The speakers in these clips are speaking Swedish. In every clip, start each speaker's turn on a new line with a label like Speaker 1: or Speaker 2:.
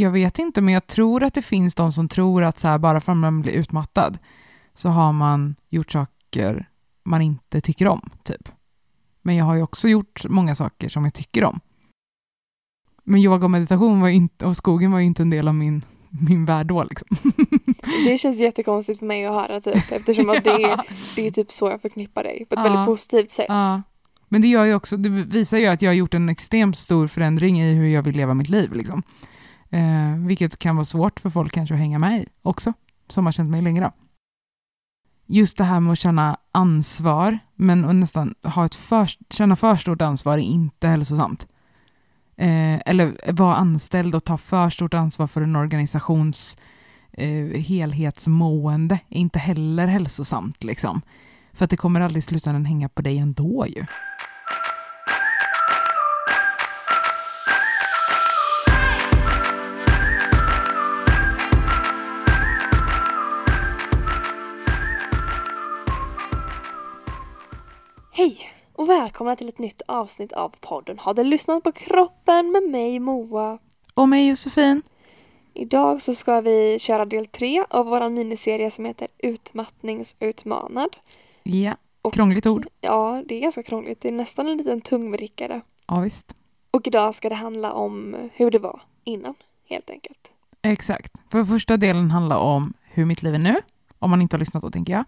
Speaker 1: Jag vet inte, men jag tror att det finns de som tror att så här, bara för att man blir utmattad så har man gjort saker man inte tycker om, typ. Men jag har ju också gjort många saker som jag tycker om. Men yoga och meditation var inte, och skogen var ju inte en del av min, min värld då. Liksom.
Speaker 2: Det känns jättekonstigt för mig att höra typ, eftersom att det, är, det är typ så jag förknippar dig på ett
Speaker 1: Ja.
Speaker 2: väldigt positivt sätt.
Speaker 1: Ja. Men det gör ju också, det visar ju att jag har gjort en extremt stor förändring i hur jag vill leva mitt liv. Liksom. Eh, vilket kan vara svårt för folk kanske att hänga med i också, som har känt mig längre. Just det här med att känna ansvar, men att nästan ha ett för, känna för stort ansvar är inte hälsosamt. Eh, eller vara anställd och ta för stort ansvar för en organisations eh, helhetsmående är inte heller hälsosamt. Liksom. För att det kommer aldrig i slutändan hänga på dig ändå ju.
Speaker 2: Hej och välkomna till ett nytt avsnitt av podden Har du lyssnat på kroppen med mig Moa?
Speaker 1: Och mig Josefin.
Speaker 2: Idag så ska vi köra del tre av vår miniserie som heter Utmattningsutmanad.
Speaker 1: Ja,
Speaker 2: Och-
Speaker 1: krångligt ord.
Speaker 2: Ja, det är ganska krångligt. Det är nästan en liten tungvrickare.
Speaker 1: Ja, visst.
Speaker 2: Och idag ska det handla om hur det var innan, helt enkelt.
Speaker 1: Exakt. För första delen handlar om hur mitt liv är nu. Om man inte har lyssnat då tänker jag.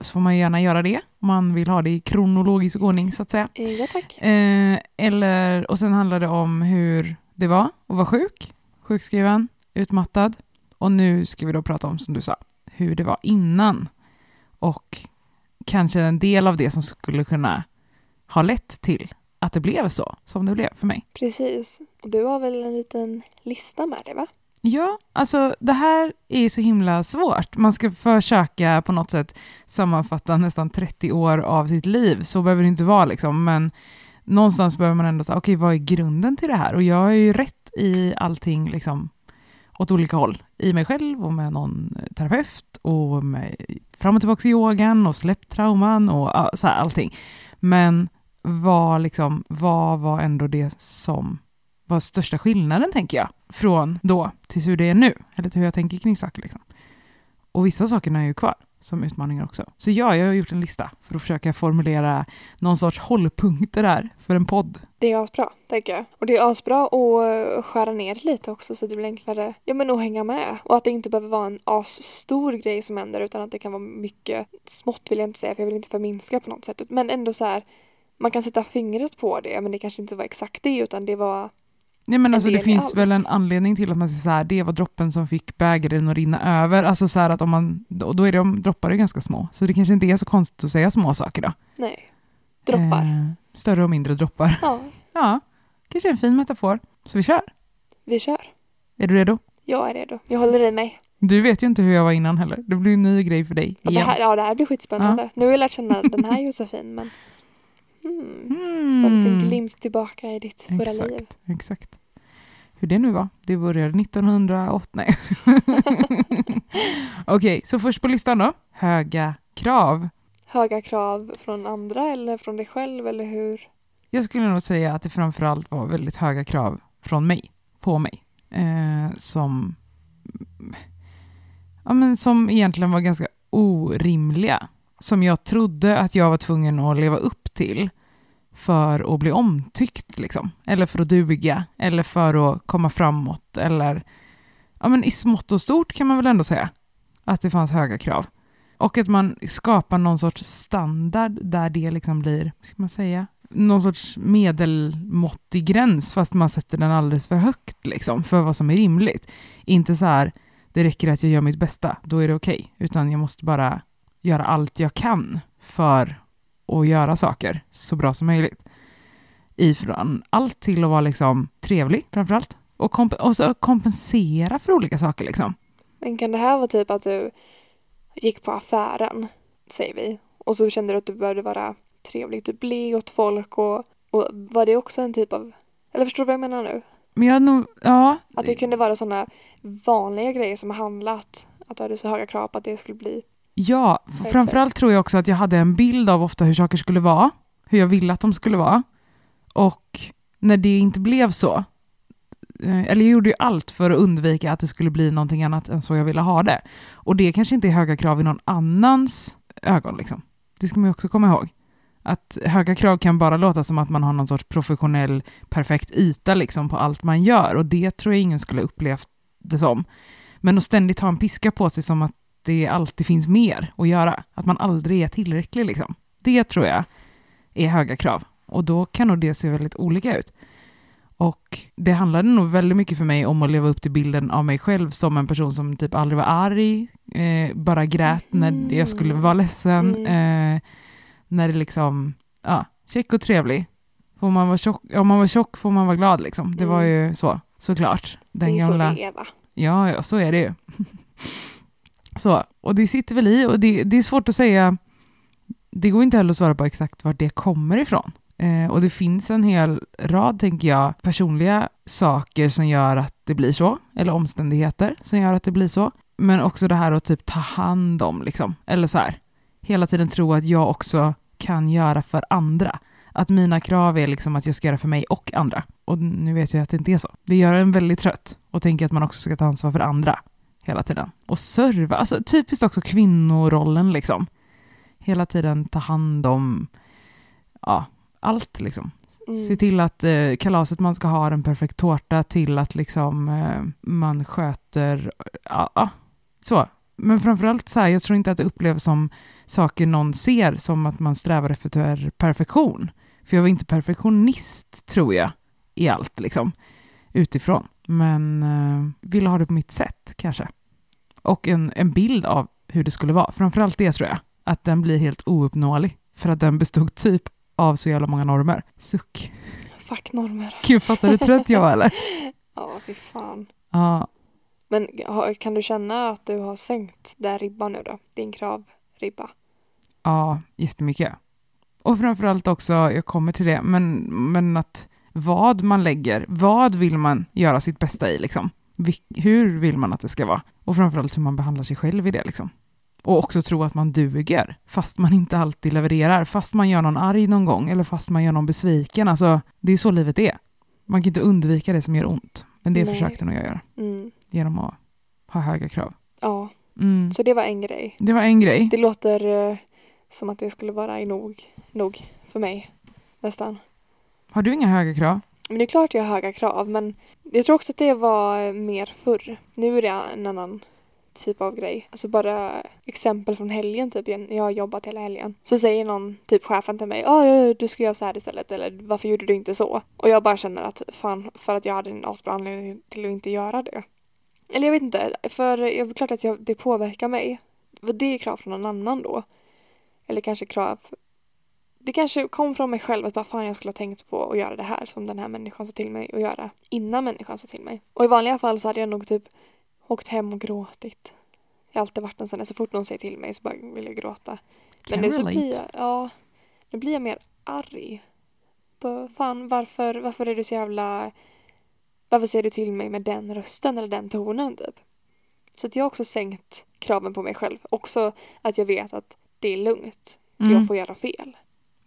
Speaker 1: Så får man gärna göra det om man vill ha det i kronologisk ordning så att säga.
Speaker 2: Eh, Ja, tack.
Speaker 1: Eh, eller, och sen handlar det om hur det var att vara sjuk, sjukskriven, utmattad. Och nu ska vi då prata om, som du sa, hur det var innan. Och kanske en del av det som skulle kunna ha lett till att det blev så som det blev för mig.
Speaker 2: Precis. Och du har väl en liten lista med dig, va?
Speaker 1: Ja, alltså det här är så himla svårt. Man ska försöka på något sätt sammanfatta nästan 30 år av sitt liv. Så behöver det inte vara liksom, men någonstans behöver man ändå säga, okej, vad är grunden till det här? Och jag är ju rätt i allting liksom åt olika håll. I mig själv och med någon terapeut och med fram och tillbaka i yogan och släppt trauman och så här, allting. Men vad, liksom, vad var ändå det som var största skillnaden, tänker jag, från då till hur det är nu, eller till hur jag tänker kring saker. Liksom. Och vissa saker är ju kvar som utmaningar också. Så ja, jag har gjort en lista för att försöka formulera någon sorts hållpunkter där för en podd.
Speaker 2: Det är asbra, tänker jag. Och det är asbra att eh, skära ner lite också så att det blir enklare ja, men att hänga med. Och att det inte behöver vara en asstor grej som händer utan att det kan vara mycket smått vill jag inte säga för jag vill inte förminska på något sätt. Men ändå så här, man kan sätta fingret på det men det kanske inte var exakt det utan det var
Speaker 1: Nej, men alltså, det finns väl en anledning till att man säger så här, det var droppen som fick bägaren att rinna över. Alltså så här att om man, då då är de droppar är ganska små. Så det kanske inte är så konstigt att säga små saker då.
Speaker 2: nej, droppar.
Speaker 1: Eh, större och mindre droppar.
Speaker 2: Ja,
Speaker 1: Ja, kanske en fin metafor. Så vi kör.
Speaker 2: vi kör.
Speaker 1: Är du redo?
Speaker 2: Jag är redo. Jag håller i mig.
Speaker 1: Du vet ju inte hur jag var innan heller. Det blir en ny grej för dig.
Speaker 2: Och det, här, ja, det här blir skitspännande. Nu har jag lärt känna den här Josefin men hmm,
Speaker 1: Mm.
Speaker 2: få en glimt tillbaka i ditt förra liv.
Speaker 1: Exakt, exakt. Hur det nu var. Det började 1908. Nej. Okej, så först på listan då. Höga krav.
Speaker 2: Höga krav från andra eller från dig själv eller hur?
Speaker 1: Jag skulle nog säga att det framförallt var väldigt höga krav från mig, på mig. Eh, som, ja, men som egentligen var ganska orimliga. Som jag trodde att jag var tvungen att leva upp till för att bli omtyckt, liksom. Eller för att duga, eller för att komma framåt, eller ja, men i smått och stort kan man väl ändå säga att det fanns höga krav. Och att man skapar någon sorts standard där det liksom blir, ska man säga, någon sorts medelmåttig gräns fast man sätter den alldeles för högt liksom, för vad som är rimligt. Inte så här, det räcker att jag gör mitt bästa, då är det okej. Utan jag måste bara göra allt jag kan för att göra saker så bra som möjligt. Ifrån allt till att vara liksom trevlig framförallt. Och, komp- och så kompensera för olika saker liksom.
Speaker 2: Men kan det här vara typ att du gick på affären, säger vi, och så kände du att du behövde vara trevlig, typ le åt folk och, och var det också en typ av, eller förstår du vad jag menar nu?
Speaker 1: Men jag nog, ja.
Speaker 2: Att det kunde vara sådana vanliga grejer som handlat, att du hade så höga krav på att det skulle bli,
Speaker 1: Ja,
Speaker 2: ett
Speaker 1: framförallt tror jag också att jag hade en bild av ofta hur saker skulle vara, hur jag ville att de skulle vara. Och när det inte blev så, eh, eller jag gjorde ju allt för att undvika att det skulle bli någonting annat än så jag ville ha det. Och det kanske inte är höga krav i någon annans ögon. Liksom. Det ska man ju också komma ihåg. Att höga krav kan bara låta som att man har någon sorts professionell perfekt yta liksom, på allt man gör och det tror jag ingen skulle upplevt det som. Men att ständigt ha en piska på sig som att det alltid finns mer att göra, att man aldrig är tillräcklig liksom. Det tror jag är höga krav och då kan nog det se väldigt olika ut. Och det handlade nog väldigt mycket för mig om att leva upp till bilden av mig själv som en person som typ aldrig var arg, eh, bara grät när
Speaker 2: Mm.
Speaker 1: jag skulle vara ledsen,
Speaker 2: Mm.
Speaker 1: eh, när det liksom, ja, check och trevlig. Får man vara tjock, om man var tjock får man vara glad liksom. Det var
Speaker 2: Mm.
Speaker 1: ju så, såklart.
Speaker 2: Det
Speaker 1: Den
Speaker 2: är
Speaker 1: gamla...
Speaker 2: så det är va?
Speaker 1: Ja, ja, så är det ju. så, och det sitter väl i och det, det är svårt att säga. Det går inte heller att svara på exakt vart det kommer ifrån. Eh, och det finns en hel rad, tänker jag, personliga saker som gör att det blir så, eller omständigheter som gör att det blir så. Men också det här att typ ta hand om, liksom. Eller så här, hela tiden tro att jag också kan göra för andra. Att mina krav är liksom att jag ska göra för mig och andra. Och nu vet jag att det inte är så. Det gör en väldigt trött och tänker att man också ska ta ansvar för andra hela tiden. Och serva, alltså typiskt också kvinnorollen liksom. Hela tiden ta hand om, ja, allt liksom.
Speaker 2: Mm.
Speaker 1: Se till att eh, kalaset man ska ha en perfekt tårta till att liksom eh, man sköter, ja, ja, så. Men framförallt så här, jag tror inte att det upplevs som saker någon ser som att man strävar efter perfektion. För jag var inte perfektionist, tror jag, i allt liksom, utifrån. Men eh, ville ha det på mitt sätt, kanske. Och en, en bild av hur det skulle vara. Framförallt det, tror jag. Att den blir helt ouppnåelig. För att den bestod typ av så jävla många normer. Suck.
Speaker 2: Fuck normer.
Speaker 1: Gud, fattar du trött jag var, eller?
Speaker 2: Ja, fy fan.
Speaker 1: Ja,
Speaker 2: Men kan du känna att du har sänkt den ribban nu då? Din kravribba?
Speaker 1: ja, jättemycket. Och framförallt också, jag kommer till det, men, men att vad man lägger, vad vill man göra sitt bästa i liksom? Hur vill man att det ska vara? Och framförallt hur man behandlar sig själv i det liksom. Och också tro att man duger, fast man inte alltid levererar, fast man gör någon arg någon gång, eller fast man gör någon besviken. Alltså, det är så livet är. Man kan inte undvika det som gör ont. Men det
Speaker 2: Nej.
Speaker 1: försökte nog jag göra,
Speaker 2: Mm.
Speaker 1: genom att ha höga krav.
Speaker 2: Ja,
Speaker 1: Mm.
Speaker 2: så det var en grej.
Speaker 1: Det var en grej.
Speaker 2: Det låter eh, som att det skulle vara nog, nog för mig. Nästan.
Speaker 1: Har du inga höga krav?
Speaker 2: Men det är klart jag har höga krav men jag tror också att det var mer förr. Nu är det en annan typ av grej. Alltså bara exempel från helgen typ. Jag har jobbat hela helgen. Så säger någon, typ chefen till mig, ah, ja du ska göra så här istället eller varför gjorde du inte så? Och jag bara känner att fan för att jag hade en asbra anledning till att inte göra det. Eller jag vet inte, för jag är klart att jag, det påverkar mig. Det är krav från någon annan då? Eller kanske krav det kanske kom från mig själv att bara fan jag skulle ha tänkt på att göra det här som den här människan sa till mig att göra innan människan sa till mig. Och i vanliga fall så hade jag nog typ åkt hem och gråtit. Jag har alltid varit en sån så fort någon säger till mig så bara vill jag gråta. Men nu så blir jag, ja, nu blir jag mer arg. På, fan varför, varför är du så jävla, varför säger du till mig med den rösten eller den tonen typ? Så att jag har också sänkt kraven på mig själv. Också att jag vet att det är lugnt.
Speaker 1: Mm.
Speaker 2: Jag får göra fel.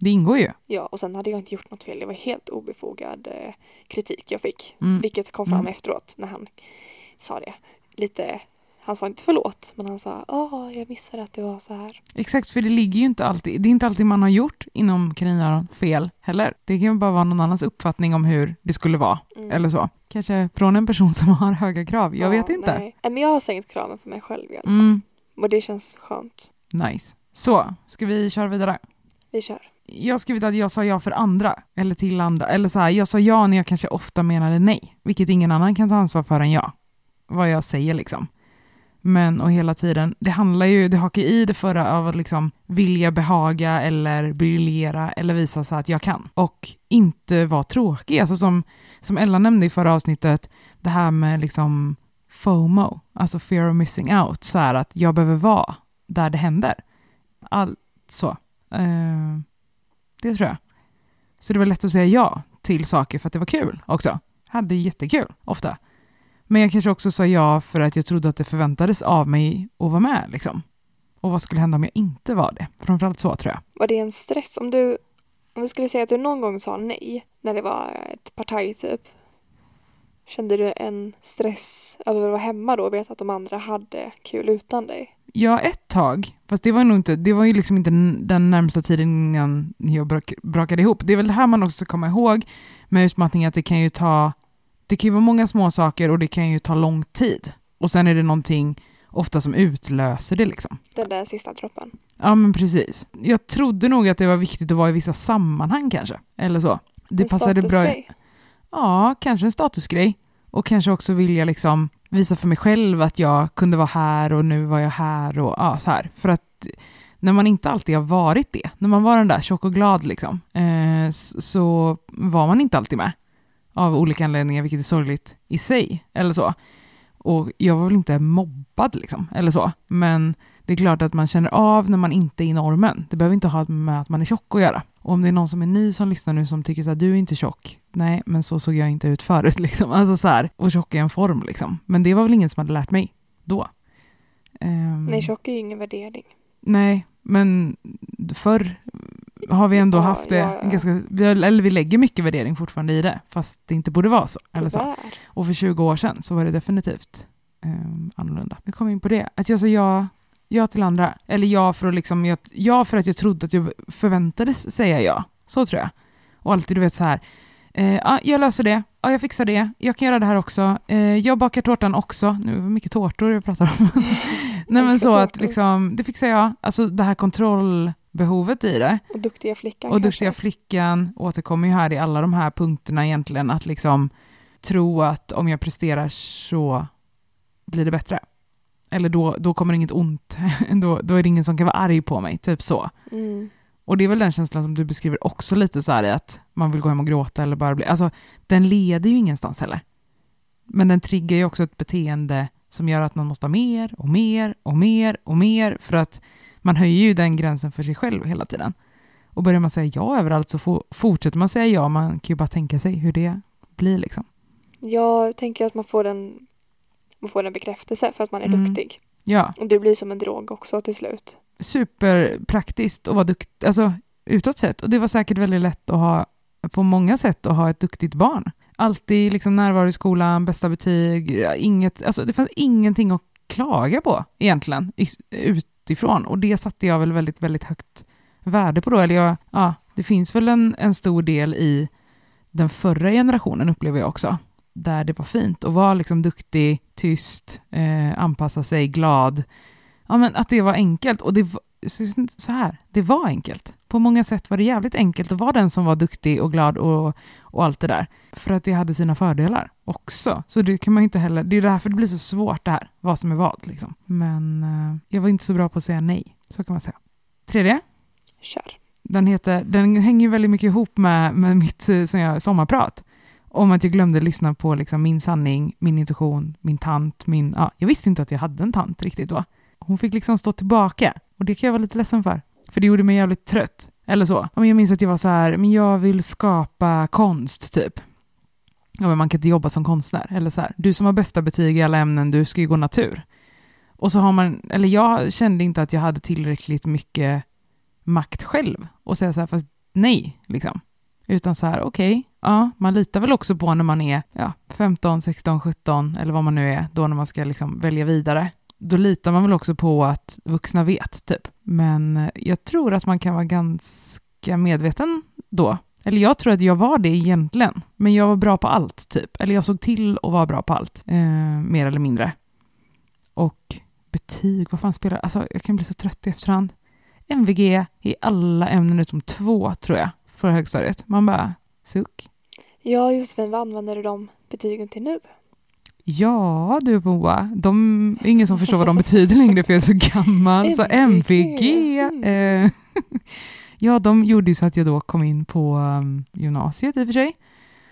Speaker 1: Det ingår ju.
Speaker 2: Ja, och sen hade jag inte gjort något fel. Det var helt obefogad eh, kritik jag fick.
Speaker 1: Mm.
Speaker 2: Vilket kom fram
Speaker 1: Mm.
Speaker 2: efteråt när han sa det. Lite, han sa inte förlåt, men han sa ja, jag missade att det var så här.
Speaker 1: Exakt, för det ligger ju inte alltid, det är inte alltid man har gjort inom kaninöron fel heller. Det kan ju bara vara någon annans uppfattning om hur det skulle vara,
Speaker 2: Mm.
Speaker 1: eller så. Kanske från en person som har höga krav, jag
Speaker 2: Ja,
Speaker 1: vet inte.
Speaker 2: Nej. Nej, men jag har sänkt kraven för mig själv i alla fall.
Speaker 1: Mm,
Speaker 2: Och det känns skönt.
Speaker 1: nice. Så, ska vi köra vidare?
Speaker 2: Vi kör.
Speaker 1: Jag har skrivit att jag sa ja för andra, eller till andra, eller så här, jag sa ja när jag kanske ofta menade nej, vilket ingen annan kan ta ansvar för än jag. Vad jag säger liksom. Men och hela tiden, det handlar ju, det hakar i det förra av att liksom vilja behaga eller briljera eller visa så att jag kan. Och inte vara tråkig, alltså som, som Ella nämnde i förra avsnittet, det här med liksom FOMO, alltså fear of missing out, så här att jag behöver vara där det händer. Allt så. Uh, det tror jag. Så det var lätt att säga ja till saker för att det var kul också. Jag Hade jättekul ofta. Men jag kanske också sa ja för att jag trodde att det förväntades av mig att vara med. Liksom. Och vad skulle hända om jag inte var det? Framförallt så tror jag.
Speaker 2: Var det en stress? Om du, om du skulle säga att du någon gång sa nej när det var ett partaj typ. Kände du en stress över att vara hemma då och veta att de andra hade kul utan dig?
Speaker 1: Ja, ett tag. Fast det var nog inte, det var ju liksom inte den närmsta tiden innan jag brak, brakade ihop. Det är väl det här man också ska komma ihåg med utmattning, att det kan ju ta, det kan ju vara många små saker och det kan ju ta lång tid. Och sen är det någonting ofta som utlöser det liksom.
Speaker 2: Den där sista droppen.
Speaker 1: Ja, men precis. Jag trodde nog att det var viktigt att vara i vissa sammanhang kanske, eller så. Det
Speaker 2: en
Speaker 1: passade bra. Ja, kanske en statusgrej. Och kanske också vilja liksom visa för mig själv att jag kunde vara här och nu var jag här och ja, så här. För att när man inte alltid har varit det, när man var den där tjock och glad liksom, eh, så var man inte alltid med av olika anledningar, vilket är sorgligt i sig, eller så. Och jag var väl inte mobbad liksom, eller så. Men det är klart att man känner av när man inte är i normen. Det behöver inte ha med att man är tjock att göra. Och om det är någon som är ny som lyssnar nu som tycker så här, du är inte tjock. Nej, men så såg jag inte ut förut liksom. Alltså så här, och tjock är en form liksom. Men det var väl ingen som hade lärt mig då. Ehm,
Speaker 2: Nej, tjock är ju ingen värdering.
Speaker 1: nej, men förr har vi ändå
Speaker 2: Ja,
Speaker 1: haft det
Speaker 2: ja, ja.
Speaker 1: ganska, vi, har- eller vi lägger mycket värdering fortfarande i det, fast det inte borde vara så. Eller så. Och för 20 år sedan så var det definitivt um, annorlunda. Vi kom in på det, att jag sa ja, ja till andra. Eller ja för att, liksom, jag, ja för att jag trodde att jag förväntades säga ja. Så tror jag. Och alltid du vet så här, eh, ja, jag löser det, ja, jag fixar det, jag kan göra det här också, eh, jag bakar tårtan också. Nu var det mycket tårtor jag pratar om. Nej men så att
Speaker 2: tårtor.
Speaker 1: liksom, det fixar jag. Alltså det här kontrollbehovet i det.
Speaker 2: Och duktiga flickan
Speaker 1: Och
Speaker 2: kanske.
Speaker 1: duktiga flickan återkommer ju här i alla de här punkterna egentligen, att liksom tro att om jag presterar så blir det bättre. Eller då, då kommer inget ont, då, då är det ingen som kan vara arg på mig, typ så.
Speaker 2: Mm.
Speaker 1: Och det är väl den känslan som du beskriver också lite så här i att man vill gå hem och gråta eller bara bli, alltså den leder ju ingenstans heller. Men den triggar ju också ett beteende som gör att man måste ha mer och mer och mer och mer för att man höjer ju den gränsen för sig själv hela tiden. Och börjar man säga ja överallt så for, fortsätter man säga ja, man kan ju bara tänka sig hur det blir liksom.
Speaker 2: Jag tänker att man får en, man får en bekräftelse för att man är
Speaker 1: Mm.
Speaker 2: duktig.
Speaker 1: Ja,
Speaker 2: Och det blir som en drog också till slut.
Speaker 1: superpraktiskt att vara duktig, alltså utåt sett. Och det var säkert väldigt lätt att ha, på många sätt, att ha ett duktigt barn. Alltid liksom närvaro i skolan, bästa betyg, inget, alltså det fanns ingenting att klaga på egentligen utifrån. Och det satte jag väl väldigt, väldigt högt värde på då. Eller jag, ja, det finns väl en, en stor del i den förra generationen upplever jag också, där det var fint att vara liksom duktig, tyst, eh, anpassa sig, glad. Ja, men att det var enkelt. Och det var, så- här, det var enkelt. På många sätt var det jävligt enkelt att vara den som var duktig och glad och, och allt det där. För att det hade sina fördelar också. Så det kan man inte heller, det är därför det blir så svårt det här, vad som är vad liksom. Men eh, jag var inte så bra på att säga nej, så kan man säga. Tredje,
Speaker 2: Kör.
Speaker 1: den, heter, den hänger väldigt mycket ihop med, med mitt eh, som jag, sommarprat. Om att jag glömde lyssna på liksom min sanning, min intuition, min tant, min... Ja, jag visste inte att jag hade en tant riktigt då. Hon fick liksom stå tillbaka och det kan jag vara lite ledsen för. För det gjorde mig jävligt trött. Eller så. Ja, men Jag minns att jag var så här, men jag vill skapa konst typ. Ja, men man kan inte jobba som konstnär. Eller så här, du som har bästa betyg i alla ämnen, du ska ju gå natur. Och så har man, eller jag kände inte att jag hade tillräckligt mycket makt själv och säga så här, fast nej, liksom. Utan så här, okej, ja, man litar väl också på när man är ja, 15, 16, 17 eller vad man nu är, då när man ska liksom välja vidare. Då litar man väl också på att vuxna vet, typ. Men eh, jag tror att man kan vara ganska medveten då. Eller jag tror att jag var det egentligen, men jag var bra på allt, typ. Eller jag såg till att vara bra på allt, eh, mer eller mindre. Och betyg, vad fan spelar Alltså, jag kan bli så trött i efterhand. MVG i alla ämnen utom två, tror jag, för högstadiet. Man bara, suck.
Speaker 2: Ja, Josefin, vad använder du de betygen till nu?
Speaker 1: Ja du Moa, de, är ingen som förstår vad de betyder längre för jag är så gammal. Så MVG. Eh, ja, de gjorde ju så att jag då kom in på um, gymnasiet i och för sig.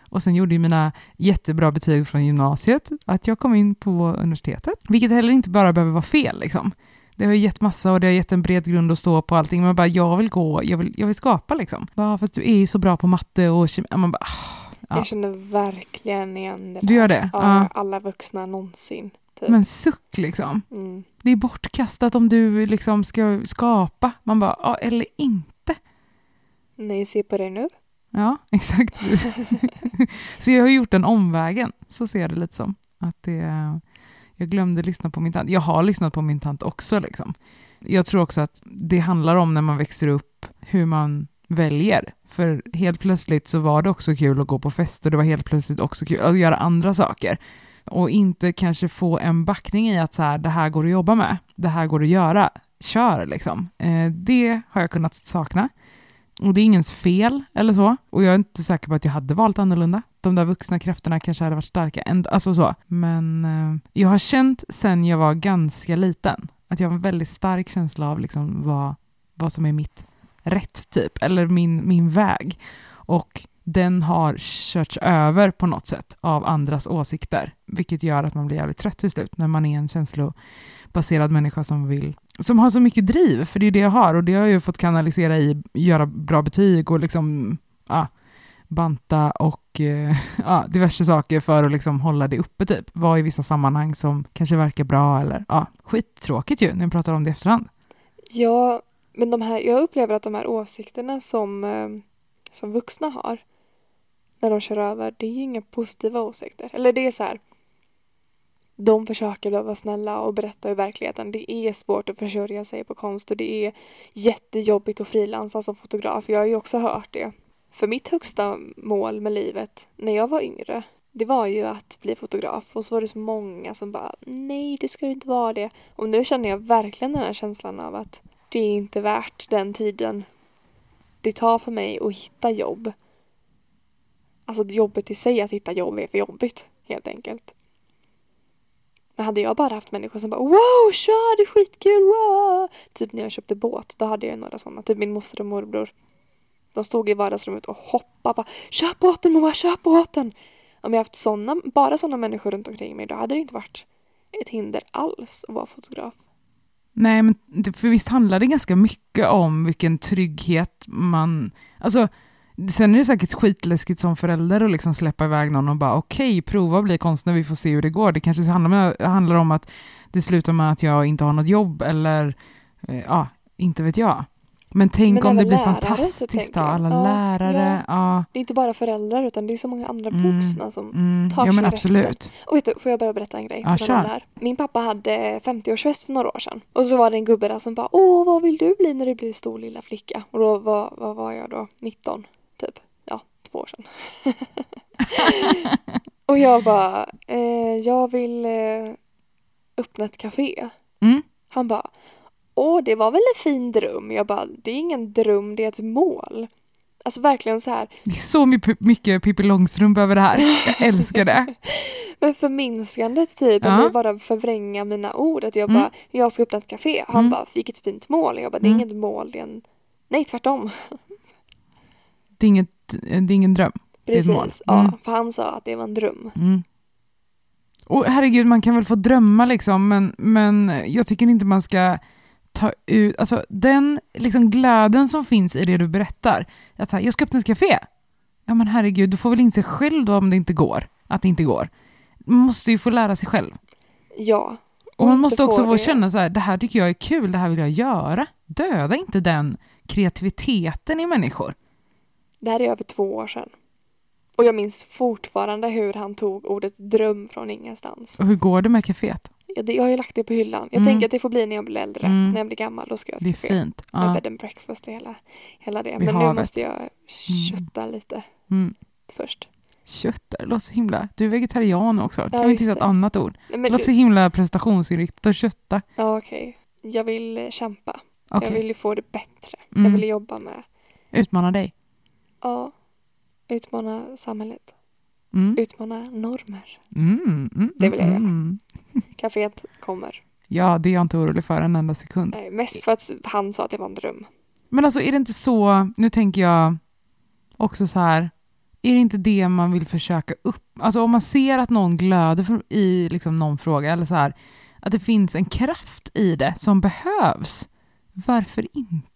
Speaker 1: Och sen gjorde ju mina jättebra betyg från gymnasiet att jag kom in på universitetet. Vilket heller inte bara behöver vara fel liksom. Det har gett massa och det har gett en bred grund att stå på allting. Men bara jag vill gå, jag vill, jag vill skapa liksom. Ja, fast du är ju så bra på matte och kemi. Man bara, ah, Ja.
Speaker 2: Jag känner verkligen igen det
Speaker 1: Du gör det?
Speaker 2: Ja,
Speaker 1: Ja.
Speaker 2: alla vuxna någonsin. Typ.
Speaker 1: men suck liksom.
Speaker 2: Mm.
Speaker 1: Det är bortkastat om du liksom ska skapa. Man bara, ja, eller inte.
Speaker 2: Nej, se på dig nu.
Speaker 1: Ja, exakt. så jag har gjort den omvägen, så ser jag det lite som. Att det, jag glömde lyssna på min tant. Jag har lyssnat på min tant också. Liksom. Jag tror också att det handlar om när man växer upp hur man väljer. För helt plötsligt så var det också kul att gå på fest och det var helt plötsligt också kul att göra andra saker. Och inte kanske få en backning i att så här, det här går att jobba med, det här går att göra, kör liksom. Eh, det har jag kunnat sakna. Och det är ingens fel eller så. Och jag är inte säker på att jag hade valt annorlunda. De där vuxna krafterna kanske hade varit starka. ändå, Alltså så. Men eh, jag har känt sen jag var ganska liten att jag har en väldigt stark känsla av liksom vad, vad som är mitt rätt typ, eller min, min väg. Och den har körts över på något sätt av andras åsikter, vilket gör att man blir jävligt trött till slut när man är en känslo baserad människa som vill som har så mycket driv, för det är det jag har och det har jag ju fått kanalisera i göra bra betyg och liksom ah, banta och eh, ah, diverse saker för att liksom hålla det uppe typ. Vara i vissa sammanhang som kanske verkar bra eller ja, skittråkigt ju när jag pratar om det i efterhand.
Speaker 2: Ja, men de här, jag upplever att de här åsikterna som, eh, som vuxna har när de kör över, det är inga positiva åsikter. Eller det är så här, de försöker vara snälla och berätta hur verkligheten. Det är svårt att försörja sig på konst och det är jättejobbigt att frilansa som fotograf. Jag har ju också hört det. För mitt högsta mål med livet när jag var yngre, det var ju att bli fotograf. Och så var det så många som bara, nej det ska inte vara det. Och nu känner jag verkligen den här känslan av att det är inte värt den tiden det tar för mig att hitta jobb. Alltså jobbet i sig att hitta jobb är för jobbigt, helt enkelt. Men hade jag bara haft människor som bara wow, kör, det är skitkul, wow! Typ när jag köpte båt, då hade jag några sådana. Typ min moster och morbror. De stod i vardagsrummet och hoppade bara kör båten mamma, kör båten! Om jag haft såna, bara sådana människor runt omkring mig, då hade det inte varit ett hinder alls att vara fotograf.
Speaker 1: Nej, men för visst handlar det ganska mycket om vilken trygghet man... Alltså, sen är det säkert skitläskigt som förälder att liksom släppa iväg någon och bara okej, okay, prova att bli konstnär, vi får se hur det går. Det kanske handlar, handlar om att det slutar med att jag inte har något jobb eller eh, ja, inte vet jag. Men tänk men om det blir fantastiskt då, alla ja, lärare. Ja. ja.
Speaker 2: Det är inte bara föräldrar utan det är så många andra mm, vuxna som mm, tar
Speaker 1: ja, men absolut.
Speaker 2: Och vet du, får jag bara berätta en grej?
Speaker 1: Ja.
Speaker 2: Min pappa hade 50-årsfest för några år sedan. Och så var det en gubbe där som bara Åh, vad vill du bli när du blir stor lilla flicka? Och då var, vad var jag då? 19, typ. Ja, två år sedan. och jag bara, eh, jag vill eh, öppna ett café.
Speaker 1: Mm.
Speaker 2: Han bara, åh, det var väl en fin dröm. Jag bara, det är ingen dröm, det är ett mål. Alltså verkligen så här.
Speaker 1: Det är så mycket Pippi Långstrump över det här. Jag älskar det.
Speaker 2: Men förminskandet typ, ja. eller bara förvränga mina ord. Att jag mm. bara, jag ska öppna ett café. Han mm. bara, vilket fint mål. Jag bara, det är mm. inget mål, det är en... Nej, tvärtom.
Speaker 1: Det är, inget, det är ingen dröm.
Speaker 2: Precis,
Speaker 1: det är ett mål.
Speaker 2: ja. Mm. För han sa att det var en dröm.
Speaker 1: Mm. Och herregud, man kan väl få drömma liksom, men, men jag tycker inte man ska ta ut, alltså den liksom glöden som finns i det du berättar, att här, jag ska öppna ett café. Ja men herregud, du får väl inse själv då om det inte går, att det inte går. Man måste ju få lära sig själv.
Speaker 2: Ja.
Speaker 1: Och man måste också få det. känna så här, det här tycker jag är kul, det här vill jag göra. Döda inte den kreativiteten i människor.
Speaker 2: Det här är över två år sedan. Och jag minns fortfarande hur han tog ordet dröm från ingenstans.
Speaker 1: Och hur går det med kaféet?
Speaker 2: Jag, jag har ju lagt det på hyllan. Jag mm. tänker att det får bli när jag blir äldre. Mm. När jag blir gammal, då ska jag
Speaker 1: Det är fint.
Speaker 2: Ja. Med bed and breakfast och hela, hela det. Vid Men havet. nu måste jag mm. kötta mm. lite först.
Speaker 1: Kötta, det låter så himla... Du är vegetarian också. Ja, kan vi hitta ett annat ord? Nej, det låter du... så himla prestationsinriktat att kötta.
Speaker 2: Ja, okej. Okay. Jag vill kämpa. Okay. Jag vill ju få det bättre. Jag mm. vill jobba med...
Speaker 1: Utmana dig?
Speaker 2: Ja. Utmana samhället.
Speaker 1: Mm.
Speaker 2: Utmana normer.
Speaker 1: Mm, mm,
Speaker 2: det vill jag göra.
Speaker 1: Mm.
Speaker 2: Caféet kommer.
Speaker 1: Ja, det är jag inte orolig för en enda sekund.
Speaker 2: Nej, mest för att han sa att det var en dröm.
Speaker 1: Men alltså är det inte så, nu tänker jag också så här, är det inte det man vill försöka upp? Alltså om man ser att någon glöder i liksom någon fråga, eller så här, att det finns en kraft i det som behövs, varför inte?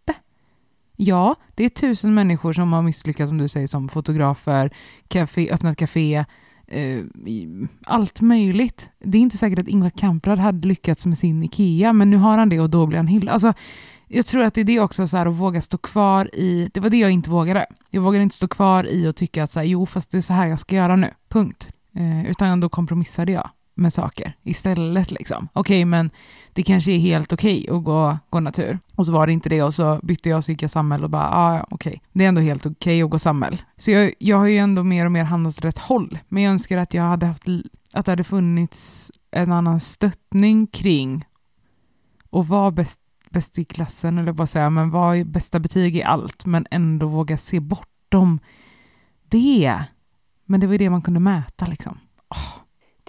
Speaker 1: Ja, det är tusen människor som har misslyckats, som du säger, som fotografer, café, öppnat café, eh, allt möjligt. Det är inte säkert att Ingvar Kamprad hade lyckats med sin IKEA, men nu har han det och då blir han hyllad. Alltså, jag tror att det är det också, så här, att våga stå kvar i, det var det jag inte vågade. Jag vågade inte stå kvar i och tycka att så här, jo, fast det är så här jag ska göra nu, punkt. Eh, utan då kompromissade jag med saker istället. Liksom. Okej, okay, men det kanske är helt okej okay att gå, gå natur. Och så var det inte det och så bytte jag och så gick jag samhäll och bara, ah, ja, okej, okay. det är ändå helt okej okay att gå samhälle. Så jag, jag har ju ändå mer och mer hamnat åt rätt håll. Men jag önskar att jag hade haft, att det hade funnits en annan stöttning kring och vara bäst, bäst i klassen, eller bara säga, men vara bästa betyg i allt, men ändå våga se bortom det. Men det var ju det man kunde mäta liksom. Oh.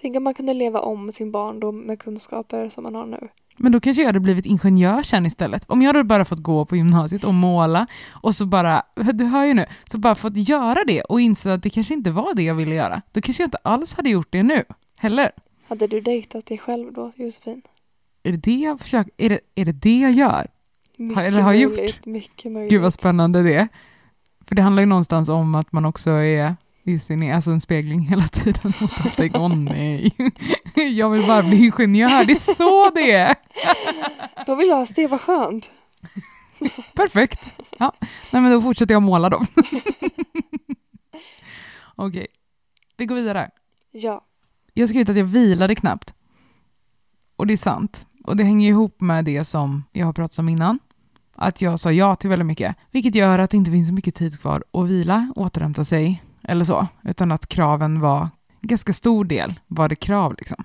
Speaker 2: Tänk om man kunde leva om sin barndom med kunskaper som man har nu.
Speaker 1: Men då kanske jag hade blivit ingenjör sen istället. Om jag hade bara fått gå på gymnasiet och måla och så bara, du hör ju nu, så bara fått göra det och inse att det kanske inte var det jag ville göra. Då kanske jag inte alls hade gjort det nu, heller.
Speaker 2: Hade du dejtat dig själv då, Josefin?
Speaker 1: Är det det jag försöker, är det, är det det jag gör?
Speaker 2: Mycket
Speaker 1: Eller har
Speaker 2: möjligt,
Speaker 1: gjort?
Speaker 2: mycket möjligt.
Speaker 1: Gud vad spännande det är. För det handlar ju någonstans om att man också är i sin, alltså en spegling hela tiden mot tänka, åh nej, jag vill bara bli ingenjör, det är så det är.
Speaker 2: Då vill jag det, vad skönt.
Speaker 1: Perfekt. Ja. Nej, men då fortsätter jag måla då. Okej, okay. vi går vidare.
Speaker 2: Ja.
Speaker 1: Jag skrivit att jag vilade knappt. Och det är sant. Och det hänger ihop med det som jag har pratat om innan. Att jag sa ja till väldigt mycket. Vilket gör att det inte finns så mycket tid kvar att vila, återhämta sig eller så. Utan att kraven var, ganska stor del var det krav liksom.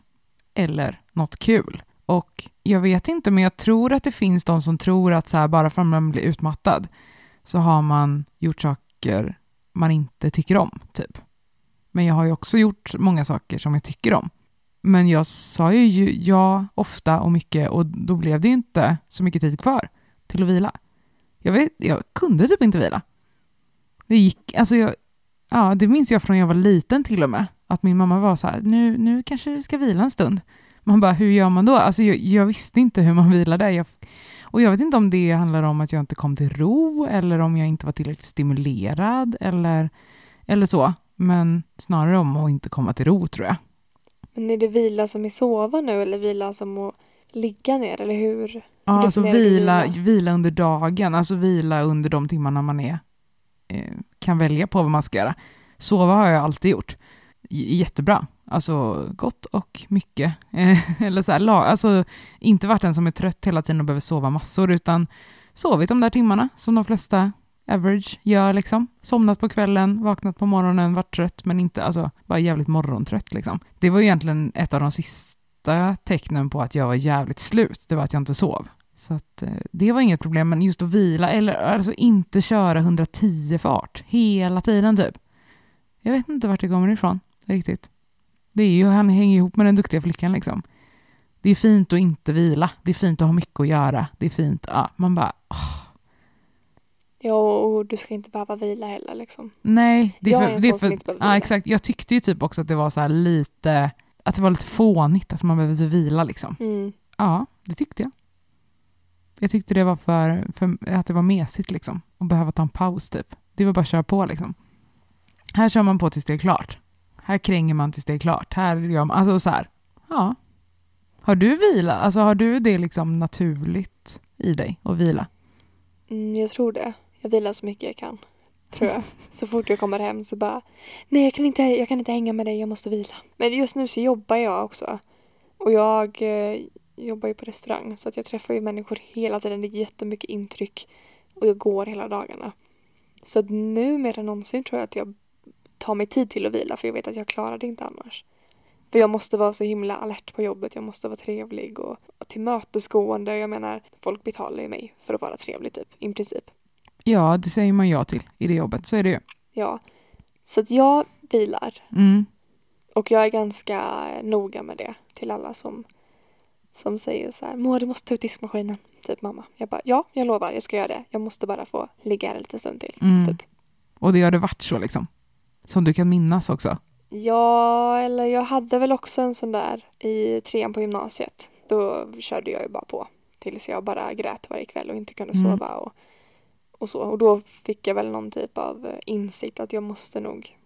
Speaker 1: Eller något kul. Och jag vet inte, men jag tror att det finns de som tror att så här, bara för att man blir utmattad så har man gjort saker man inte tycker om, typ. Men jag har ju också gjort många saker som jag tycker om. Men jag sa ju ja ofta och mycket och då blev det ju inte så mycket tid kvar till att vila. Jag, vet, jag kunde typ inte vila. Det gick, alltså jag, ja, det minns jag från jag var liten till och med. Att min mamma var så här, nu, nu kanske du ska vila en stund. Man bara, hur gör man då? Alltså jag, jag visste inte hur man vilade. Jag, och jag vet inte om det handlar om att jag inte kom till ro eller om jag inte var tillräckligt stimulerad eller, eller så. Men snarare om att inte komma till ro tror jag.
Speaker 2: Men är det vila som i sova nu eller vila som att ligga ner eller hur?
Speaker 1: Ja, alltså vila, vila, under dagen, alltså vila under de timmarna man är, Eh, kan välja på vad man ska göra. Sova har jag alltid gjort. J jättebra, alltså gott och mycket. Eller så här, alltså inte varit den som är trött hela tiden och behöver sova massor, utan sovit de där timmarna som de flesta average gör liksom. Somnat på kvällen, vaknat på morgonen, varit trött men inte, alltså bara jävligt morgontrött liksom. Det var ju egentligen ett av de sista tecknen på att jag var jävligt slut, det var att jag inte sov. Så att eh, det var inget problem, men just att vila eller alltså inte köra 110 fart hela tiden typ. Jag vet inte vart det kommer ifrån riktigt. Det är ju, han hänger ihop med den duktiga flickan liksom. Det är fint att inte vila, det är fint att ha mycket att göra, det är fint, ja, man bara åh
Speaker 2: Ja, och du ska inte behöva vila heller liksom.
Speaker 1: Nej,
Speaker 2: det är jag för, är en det är för, som inte behöver
Speaker 1: vila. Ja, exakt. Jag tyckte ju typ också att det var så lite, att det var lite fånigt att man behövde vila liksom.
Speaker 2: Mm.
Speaker 1: Ja, det tyckte jag. Jag tyckte det var för, för att det var mesigt liksom, att behöva ta en paus typ. Det var bara att köra på liksom. Här kör man på tills det är klart. Här kränger man tills det är klart. Här gör man, alltså så här, ja. Har du vila, alltså har du det liksom naturligt i dig att vila?
Speaker 2: Mm, jag tror det. Jag vilar så mycket jag kan. Tror jag. Så fort jag kommer hem så bara Nej jag kan inte, jag kan inte hänga med dig, jag måste vila. Men just nu så jobbar jag också. Och jag eh, jobbar ju på restaurang så att jag träffar ju människor hela tiden. Det är jättemycket intryck. Och jag går hela dagarna. Så att nu mer än någonsin tror jag att jag tar mig tid till att vila för jag vet att jag klarar det inte annars. För jag måste vara så himla alert på jobbet, jag måste vara trevlig och, och tillmötesgående. Jag menar, folk betalar ju mig för att vara trevlig typ, i princip.
Speaker 1: Ja, det säger man ja till i det jobbet, så är det ju.
Speaker 2: Ja, så att jag vilar.
Speaker 1: Mm.
Speaker 2: Och jag är ganska noga med det till alla som, som säger så här, Moa du måste ta ut diskmaskinen, typ mamma. Jag bara, ja, jag lovar, jag ska göra det. Jag måste bara få ligga här en liten stund till,
Speaker 1: mm.
Speaker 2: typ.
Speaker 1: Och det har det varit så liksom? Som du kan minnas också?
Speaker 2: Ja, eller jag hade väl också en sån där i trean på gymnasiet. Då körde jag ju bara på tills jag bara grät varje kväll och inte kunde mm. sova och, och så. Och då fick jag väl någon typ av insikt att jag måste nog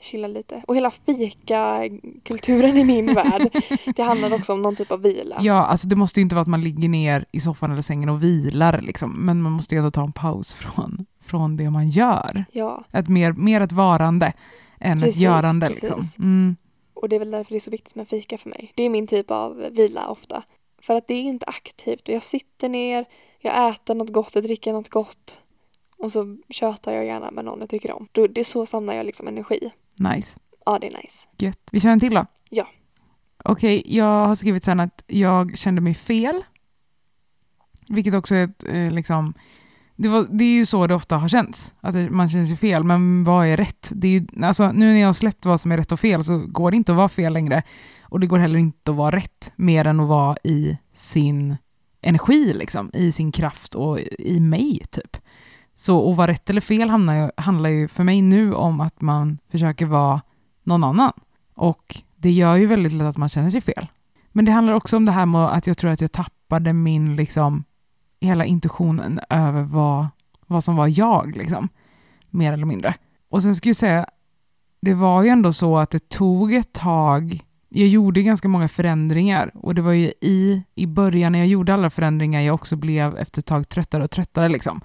Speaker 2: chilla lite. Och hela fika-kulturen i min värld, det handlar också om någon typ av vila.
Speaker 1: Ja, alltså det måste ju inte vara att man ligger ner i soffan eller sängen och vilar, liksom. men man måste ju ändå ta en paus från, från det man gör.
Speaker 2: Ja,
Speaker 1: Ett mer, mer ett varande än
Speaker 2: Precis,
Speaker 1: ett görande.
Speaker 2: precis.
Speaker 1: Liksom. Mm.
Speaker 2: och det är väl därför det är så viktigt med fika för mig. Det är min typ av vila ofta. För att det är inte aktivt. Jag sitter ner, jag äter något gott, jag dricker något gott. Och så tjötar jag gärna med någon jag tycker om. Det är så samlar jag liksom energi.
Speaker 1: Nice.
Speaker 2: Ja, det är nice.
Speaker 1: Gött. Vi kör en till då?
Speaker 2: Ja.
Speaker 1: Okej, jag har skrivit sen att jag kände mig fel. Vilket också är ett, eh, liksom, det, var, det är ju så det ofta har känts, att det, man känner sig fel. Men vad är rätt? Det är ju, alltså, nu när jag har släppt vad som är rätt och fel så går det inte att vara fel längre. Och det går heller inte att vara rätt, mer än att vara i sin energi, liksom, i sin kraft och i mig, typ. Så att vara rätt eller fel handlar ju, handlar ju för mig nu om att man försöker vara någon annan. Och det gör ju väldigt lätt att man känner sig fel. Men det handlar också om det här med att jag tror att jag tappade min, liksom, hela intuitionen över vad, vad som var jag, liksom. Mer eller mindre. Och sen ska jag säga, det var ju ändå så att det tog ett tag jag gjorde ganska många förändringar och det var ju i, i början när jag gjorde alla förändringar jag också blev efter ett tag tröttare och tröttare liksom.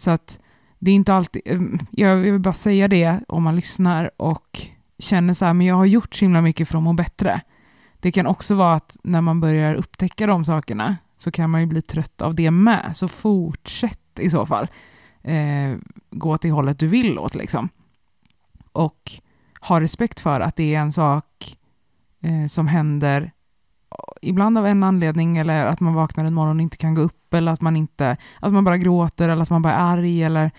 Speaker 1: Så att det är inte alltid, eh, jag vill bara säga det om man lyssnar och känner så här, men jag har gjort så himla mycket för att må bättre. Det kan också vara att när man börjar upptäcka de sakerna så kan man ju bli trött av det med. Så fortsätt i så fall. Eh, gå till hållet du vill åt liksom. Och ha respekt för att det är en sak eh, som händer ibland av en anledning eller att man vaknar en morgon och inte kan gå upp eller att man inte, att man bara gråter eller att man bara är arg eller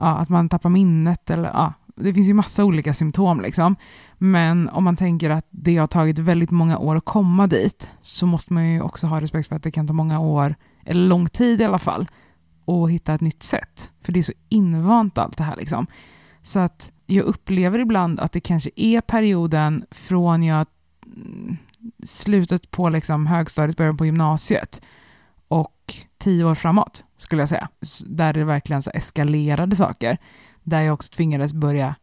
Speaker 1: ja, att man tappar minnet eller ja, det finns ju massa olika symptom liksom. Men om man tänker att det har tagit väldigt många år att komma dit så måste man ju också ha respekt för att det kan ta många år, eller lång tid i alla fall, att hitta ett nytt sätt. För det är så invant allt det här liksom. Så att jag upplever ibland att det kanske är perioden från jag mm, slutet på liksom högstadiet, början på gymnasiet och tio år framåt, skulle jag säga. Där det verkligen så eskalerade saker. Där jag också tvingades börja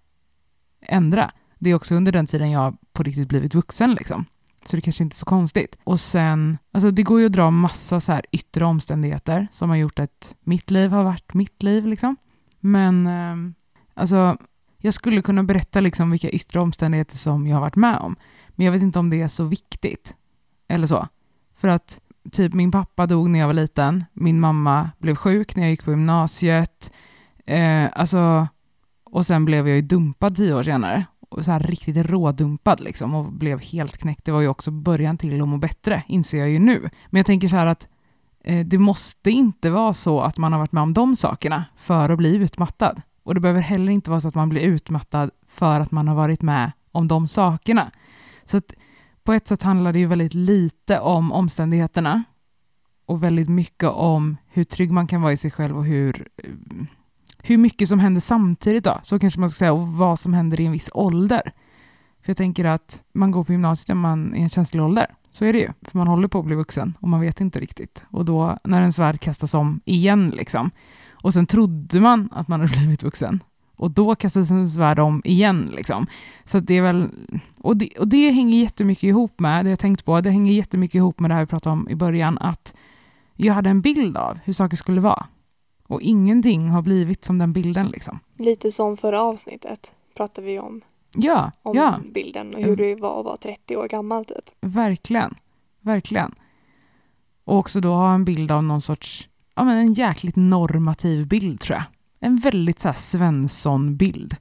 Speaker 1: ändra. Det är också under den tiden jag på riktigt blivit vuxen liksom. Så det kanske inte är så konstigt. Och sen, alltså det går ju att dra massa så här yttre omständigheter som har gjort att mitt liv har varit mitt liv liksom. Men ehm, alltså, jag skulle kunna berätta liksom vilka yttre omständigheter som jag har varit med om. Men jag vet inte om det är så viktigt. Eller så. För att typ min pappa dog när jag var liten. Min mamma blev sjuk när jag gick på gymnasiet. Eh, alltså, och sen blev jag ju dumpad tio år senare. Och så här riktigt rådumpad liksom och blev helt knäckt. Det var ju också början till att må bättre, inser jag ju nu. Men jag tänker så här att eh, det måste inte vara så att man har varit med om de sakerna för att bli utmattad. Och det behöver heller inte vara så att man blir utmattad för att man har varit med om de sakerna. Så att på ett sätt handlar det ju väldigt lite om omständigheterna och väldigt mycket om hur trygg man kan vara i sig själv och hur, eh, hur mycket som händer samtidigt då, så kanske man ska säga, och vad som händer i en viss ålder. För jag tänker att man går på gymnasiet när man är i en känslig ålder, så är det ju, för man håller på att bli vuxen och man vet inte riktigt. Och då när ens värld kastas om igen liksom, och sen trodde man att man hade blivit vuxen, och då kastas ens värld om igen liksom. Så det är väl, och det, och det hänger jättemycket ihop med, det jag tänkt på, det hänger jättemycket ihop med det här vi pratade om i början, att jag hade en bild av hur saker skulle vara. Och ingenting har blivit som den bilden liksom.
Speaker 2: Lite som förra avsnittet pratade vi om,
Speaker 1: Ja,
Speaker 2: om
Speaker 1: ja,
Speaker 2: bilden och
Speaker 1: Mm.
Speaker 2: hur det var att vara 30 år gammal typ.
Speaker 1: verkligen. Verkligen. Och också då ha en bild av någon sorts, ja men en jäkligt normativ bild tror jag. En väldigt så här Svensson-bild.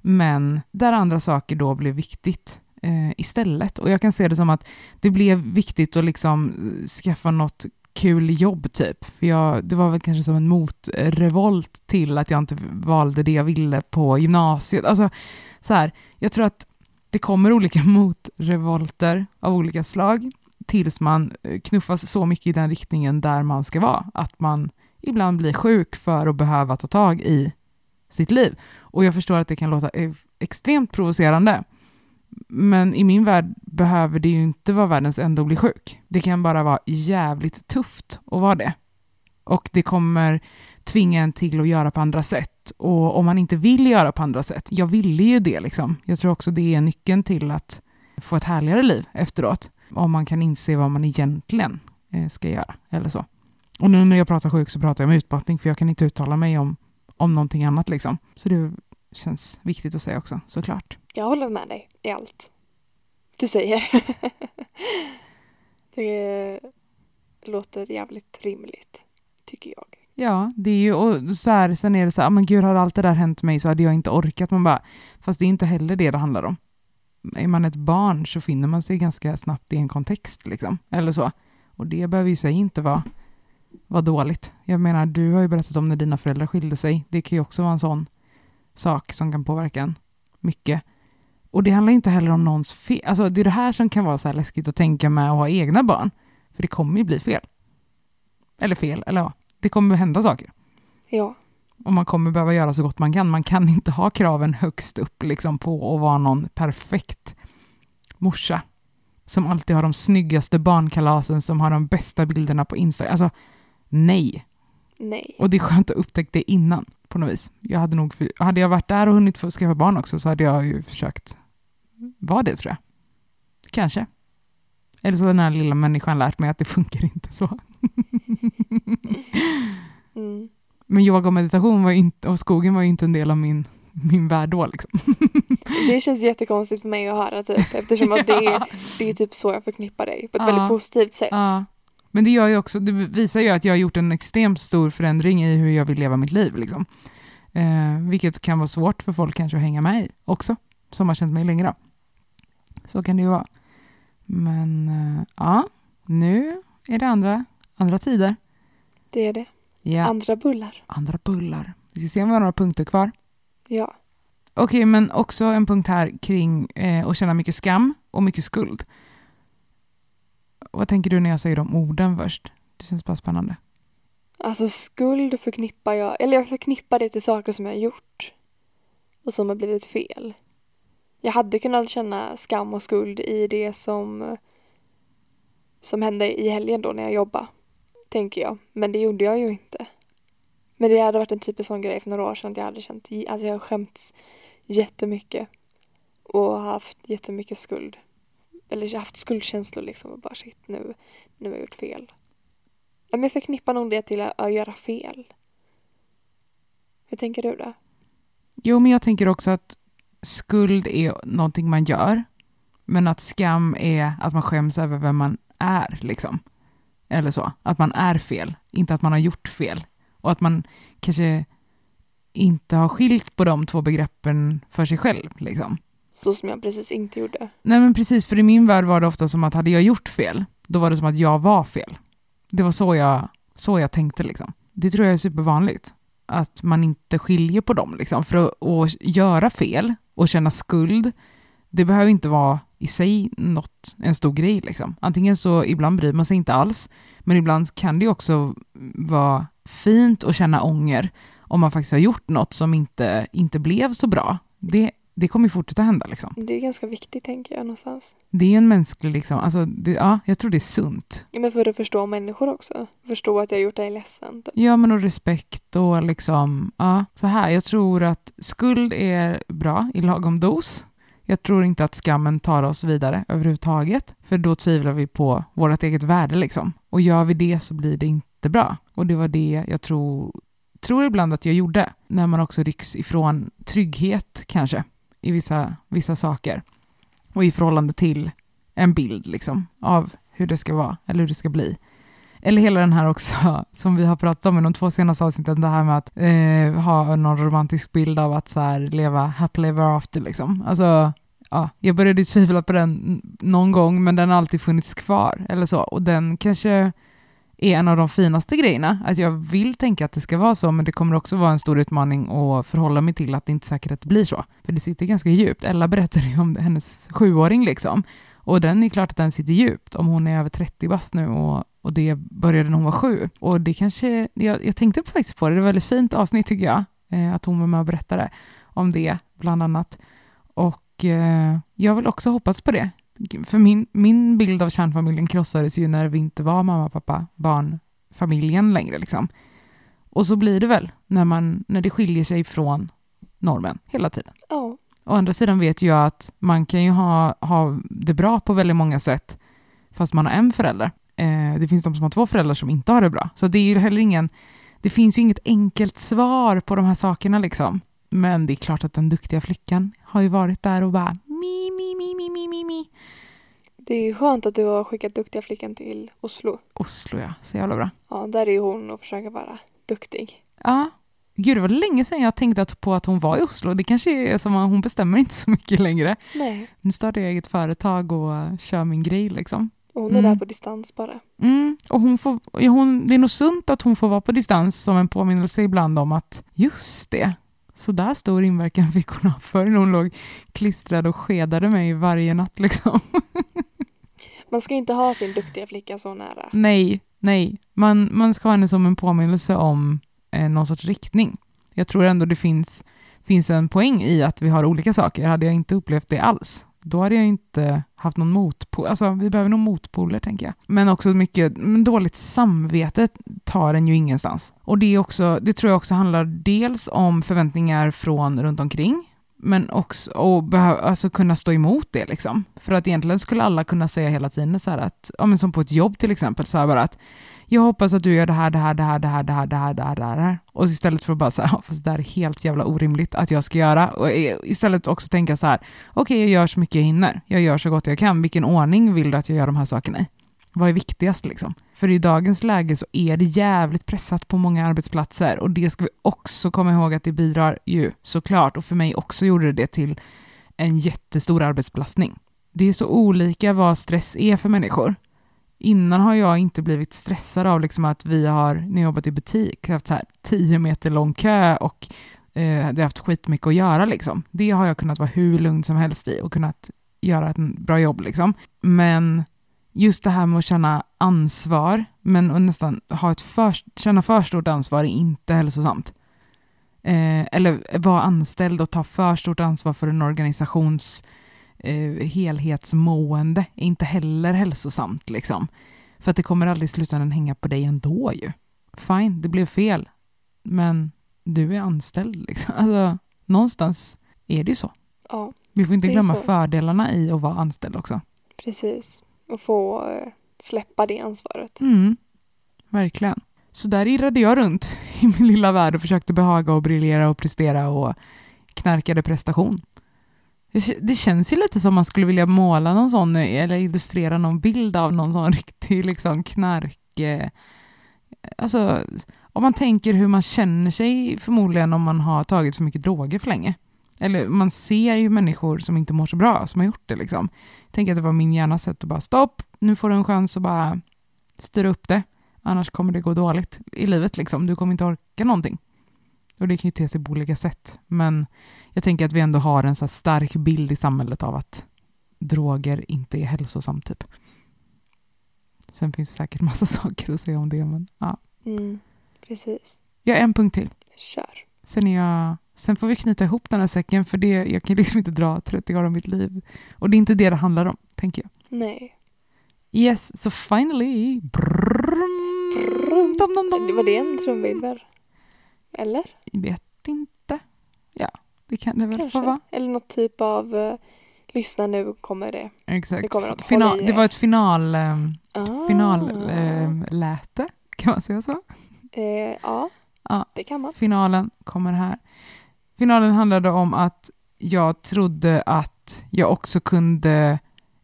Speaker 1: Men där andra saker då blev viktigt eh, istället. Och jag kan se det som att det blev viktigt att liksom eh, skaffa något kul jobb typ. För jag, det var väl kanske som en motrevolt till att jag inte valde det jag ville på gymnasiet. Alltså så här, jag tror att det kommer olika motrevolter av olika slag tills man eh, knuffas så mycket i den riktningen där man ska vara. Att man ibland blir sjuk för att behöva ta tag i sitt liv. Och jag förstår att det kan låta e-, extremt provocerande. Men i min värld behöver det ju inte vara världens enda att bli sjuk. Det kan bara vara jävligt tufft att vara det. Och det kommer tvinga en till att göra på andra sätt. Och om man inte vill göra på andra sätt, jag ville ju det liksom. Jag tror också det är nyckeln till att få ett härligare liv efteråt. Om man kan inse vad man egentligen eh, ska göra, eller så. Och nu när jag pratar sjuk så pratar jag om utmattning, för jag kan inte uttala mig om, om någonting annat liksom. Så det känns viktigt att säga också, såklart.
Speaker 2: Jag håller med dig i allt du säger. det låter jävligt rimligt, tycker jag.
Speaker 1: Ja, det är ju, och så här, sen är det så här, men gud, hade allt det där hänt mig så hade jag inte orkat. Man bara, fast det är inte heller det det handlar om. Är man ett barn så finner man sig ganska snabbt i en kontext, liksom. Eller så. Och det behöver ju sig inte vara, vara dåligt. Jag menar, du har ju berättat om när dina föräldrar skilde sig. Det kan ju också vara en sån sak som kan påverka en mycket. Och det handlar inte heller om någons fel. Alltså, det är det här som kan vara så här läskigt att tänka med att ha egna barn. För det kommer ju bli fel. Eller fel, eller ja. Det kommer hända saker.
Speaker 2: Ja.
Speaker 1: Och man kommer behöva göra så gott man kan. Man kan inte ha kraven högst upp liksom, på att vara någon perfekt morsa. Som alltid har de snyggaste barnkalasen, som har de bästa bilderna på Instagram. Alltså, nej.
Speaker 2: Nej.
Speaker 1: Och det är skönt att upptäcka det innan, på något vis. Jag hade, nog, hade jag varit där och hunnit få skaffa barn också, så hade jag ju försökt vara det, tror jag. Kanske. Eller så har den här lilla människan lärt mig att det funkar inte så. Men yoga och meditation var inte, och skogen var ju inte en del av min, min värld då. Liksom.
Speaker 2: Det känns jättekonstigt för mig att höra typ, eftersom att det, är, det är typ så jag förknippar dig, på ett
Speaker 1: Ja.
Speaker 2: väldigt positivt sätt.
Speaker 1: Ja. Men det gör ju också, det visar ju att jag har gjort en extremt stor förändring i hur jag vill leva mitt liv. Liksom. Eh, vilket kan vara svårt för folk kanske att hänga med i också, som har känt mig länge. Då. Så kan det ju vara. Men eh, ja, nu är det andra, andra tider.
Speaker 2: Det är det.
Speaker 1: Ja,
Speaker 2: Andra bullar.
Speaker 1: andra bullar. Vi ska se om vi har några punkter kvar.
Speaker 2: Ja.
Speaker 1: Okej, men också en punkt här kring eh, att känna mycket skam och mycket skuld. Vad tänker du när jag säger de orden först? Det känns bara spännande.
Speaker 2: Alltså skuld förknippar jag, eller jag förknippar det till saker som jag har gjort. Och som har blivit fel. Jag hade kunnat känna skam och skuld i det som som hände i helgen då när jag jobbade. Tänker jag. Men det gjorde jag ju inte. Men det hade varit en typisk sån grej för några år sedan att jag hade känt, alltså jag har skämts jättemycket. Och haft jättemycket skuld. Eller jag har haft skuldkänslor liksom och bara shit nu, nu har jag gjort fel. Men jag förknippar nog det till att, att göra fel. Hur tänker du då?
Speaker 1: Jo, men jag tänker också att skuld är någonting man gör, men att skam är att man skäms över vem man är, liksom. Eller så. Att man är fel, inte att man har gjort fel. Och att man kanske inte har skilt på de två begreppen för sig själv, liksom.
Speaker 2: Så som jag precis inte gjorde.
Speaker 1: Nej men precis, för i min värld var det ofta som att hade jag gjort fel, då var det som att jag var fel. Det var så jag, så jag tänkte liksom. Det tror jag är supervanligt, att man inte skiljer på dem liksom. För att, att göra fel och känna skuld, det behöver inte vara i sig något, en stor grej liksom. Antingen så, ibland bryr man sig inte alls, men ibland kan det också vara fint att känna ånger om man faktiskt har gjort något som inte, inte blev så bra. Det, det kommer fortsätta hända liksom.
Speaker 2: Det är ganska viktigt tänker jag någonstans.
Speaker 1: Det är en mänsklig, liksom, alltså, det, ja, jag tror det är sunt.
Speaker 2: Ja, men för att förstå människor också. Förstå att jag har gjort dig ledsen. typ.
Speaker 1: Ja, men och respekt och liksom, ja, så här, jag tror att skuld är bra i lagom dos. Jag tror inte att skammen tar oss vidare överhuvudtaget, för då tvivlar vi på vårt eget värde liksom. Och gör vi det så blir det inte bra. Och det var det jag tror, tror ibland att jag gjorde, när man också rycks ifrån trygghet kanske, i vissa, vissa saker. Och i förhållande till en bild liksom, av hur det ska vara, eller hur det ska bli. Eller hela den här också, som vi har pratat om i de två senaste avsnitten, det här med att eh, ha någon romantisk bild av att så här, leva happily ever after. Liksom. Alltså, ja, jag började tvivla på den någon gång, men den har alltid funnits kvar. Eller så. Och den kanske är en av de finaste grejerna. Att jag vill tänka att det ska vara så, men det kommer också vara en stor utmaning att förhålla mig till att det inte är säkert att det blir så. För det sitter ganska djupt. Ella berättade ju om hennes sjuåring liksom. Och den är klart att den sitter djupt om hon är över 30 bast nu och, och det började när hon var sju. Och det kanske, jag, jag tänkte faktiskt på det, det var ett väldigt fint avsnitt tycker jag, eh, att hon var med och berättade om det bland annat. Och eh, jag vill också hoppas på det. För min, min bild av kärnfamiljen krossades ju när vi inte var mamma, pappa, barn, familjen längre liksom. Och så blir det väl när, man, när det skiljer sig från normen hela tiden.
Speaker 2: Ja.
Speaker 1: Å andra sidan vet jag att man kan ju ha, ha det bra på väldigt många sätt fast man har en förälder. Eh, det finns de som har två föräldrar som inte har det bra. Så det är ju heller ingen, det finns ju inget enkelt svar på de här sakerna liksom. Men det är klart att den duktiga flickan har ju varit där och bara mi, mi, mi, mi, mi, mi, mi.
Speaker 2: Det är ju skönt att du har skickat duktiga flickan till Oslo.
Speaker 1: Oslo ja, så jävla bra.
Speaker 2: Ja, där är ju hon och försöker vara duktig.
Speaker 1: Ja, gud det var länge sedan jag tänkte att- på att hon var i Oslo. Det kanske är som att hon bestämmer inte så mycket längre.
Speaker 2: Nej.
Speaker 1: Nu startar jag eget företag och kör min grej liksom.
Speaker 2: Och hon är
Speaker 1: Mm.
Speaker 2: där på distans bara.
Speaker 1: Mm, och hon får, hon, det är nog sunt att hon får vara på distans som en påminnelse ibland om att just det, så där stor inverkan fick hon ha förr när hon låg klistrad och skedade mig varje natt liksom.
Speaker 2: Man ska inte ha sin duktiga flicka så nära.
Speaker 1: nej, nej, man, man ska ha henne som en påminnelse om eh, någon sorts riktning. Jag tror ändå det finns, finns en poäng i att vi har olika saker. Hade jag inte upplevt det alls, då hade jag inte haft någon motpol. Alltså, vi behöver nog motpoler, tänker jag. Men också mycket men dåligt samvete tar en ju ingenstans. Och det, är också, det tror jag också handlar dels om förväntningar från runt omkring, men också och behöv, alltså kunna stå emot det. Liksom. För att egentligen skulle alla kunna säga hela tiden så här att, ja, men som på ett jobb till exempel, så här bara att jag hoppas att du gör det här, det här, det här, det här, det här, det här, det här, det här. Och istället för att bara säga, fast det här är helt jävla orimligt att jag ska göra. Och istället också tänka så här, okej, okay, jag gör så mycket jag hinner. Jag gör så gott jag kan. Vilken ordning vill du att jag gör de här sakerna i? Vad är viktigast liksom? För i dagens läge så är det jävligt pressat på många arbetsplatser och det ska vi också komma ihåg att det bidrar ju såklart och för mig också gjorde det till en jättestor arbetsbelastning. Det är så olika vad stress är för människor. Innan har jag inte blivit stressad av liksom att vi har, när jag jobbat i butik, haft så här tio meter lång kö och eh, det har haft skitmycket att göra. Liksom. Det har jag kunnat vara hur lugn som helst i och kunnat göra ett bra jobb. Liksom. Men just det här med att känna ansvar, men att nästan ha ett för, känna för stort ansvar är inte hälsosamt. Eh, eller vara anställd och ta för stort ansvar för en organisations eh, helhetsmående är inte heller hälsosamt. Liksom. För att det kommer aldrig i slutändan hänga på dig ändå ju. Fine, det blev fel, men du är anställd. Liksom. Alltså, någonstans är det ju så.
Speaker 2: Ja,
Speaker 1: Vi får inte glömma fördelarna i att vara anställd också.
Speaker 2: precis. Och få eh, släppa det ansvaret.
Speaker 1: Mm, verkligen. Så där irrade jag runt i min lilla värld och försökte behaga och briljera och prestera och knarkade prestation. Det, känns ju lite som man skulle vilja måla någon sån eh, eller illustrera någon bild av någon sån riktig liksom knark... Eh, alltså, om man tänker hur man känner sig förmodligen om man har tagit för mycket droger för länge. Eller man ser ju människor som inte mår så bra som har gjort det liksom. Tänk att det var min hjärnas sätt att bara stopp, nu får du en chans att bara styra upp det. Annars kommer det gå dåligt i livet liksom. Du kommer inte orka någonting. Och det kan ju te sig på olika sätt. Men jag tänker att vi ändå har en så stark bild i samhället av att droger inte är hälsosamt typ. Sen finns det säkert massa saker att säga om det, men ja.
Speaker 2: Mm, precis.
Speaker 1: Jag har en punkt till.
Speaker 2: Kör.
Speaker 1: Sen, är jag, sen får vi knyta ihop den här säcken, för det, jag kan liksom inte dra 30 år av mitt liv. Och det är inte det det handlar om, tänker jag.
Speaker 2: Nej.
Speaker 1: Yes, so finally... Brrrrum, dom, dom, dom.
Speaker 2: Det var det en trumvirvel? Eller?
Speaker 1: Jag vet inte. Det kan det väl få
Speaker 2: Kanske.
Speaker 1: vara.
Speaker 2: Eller något typ av uh, lyssna nu kommer det.
Speaker 1: Exakt.
Speaker 2: Det kommer något,
Speaker 1: Final, det var ett final, um,
Speaker 2: Ah.
Speaker 1: finalläte, kan man säga så?
Speaker 2: Eh, ja,
Speaker 1: Ja.
Speaker 2: det kan man.
Speaker 1: Finalen kommer här. Finalen handlade om att jag trodde att jag också kunde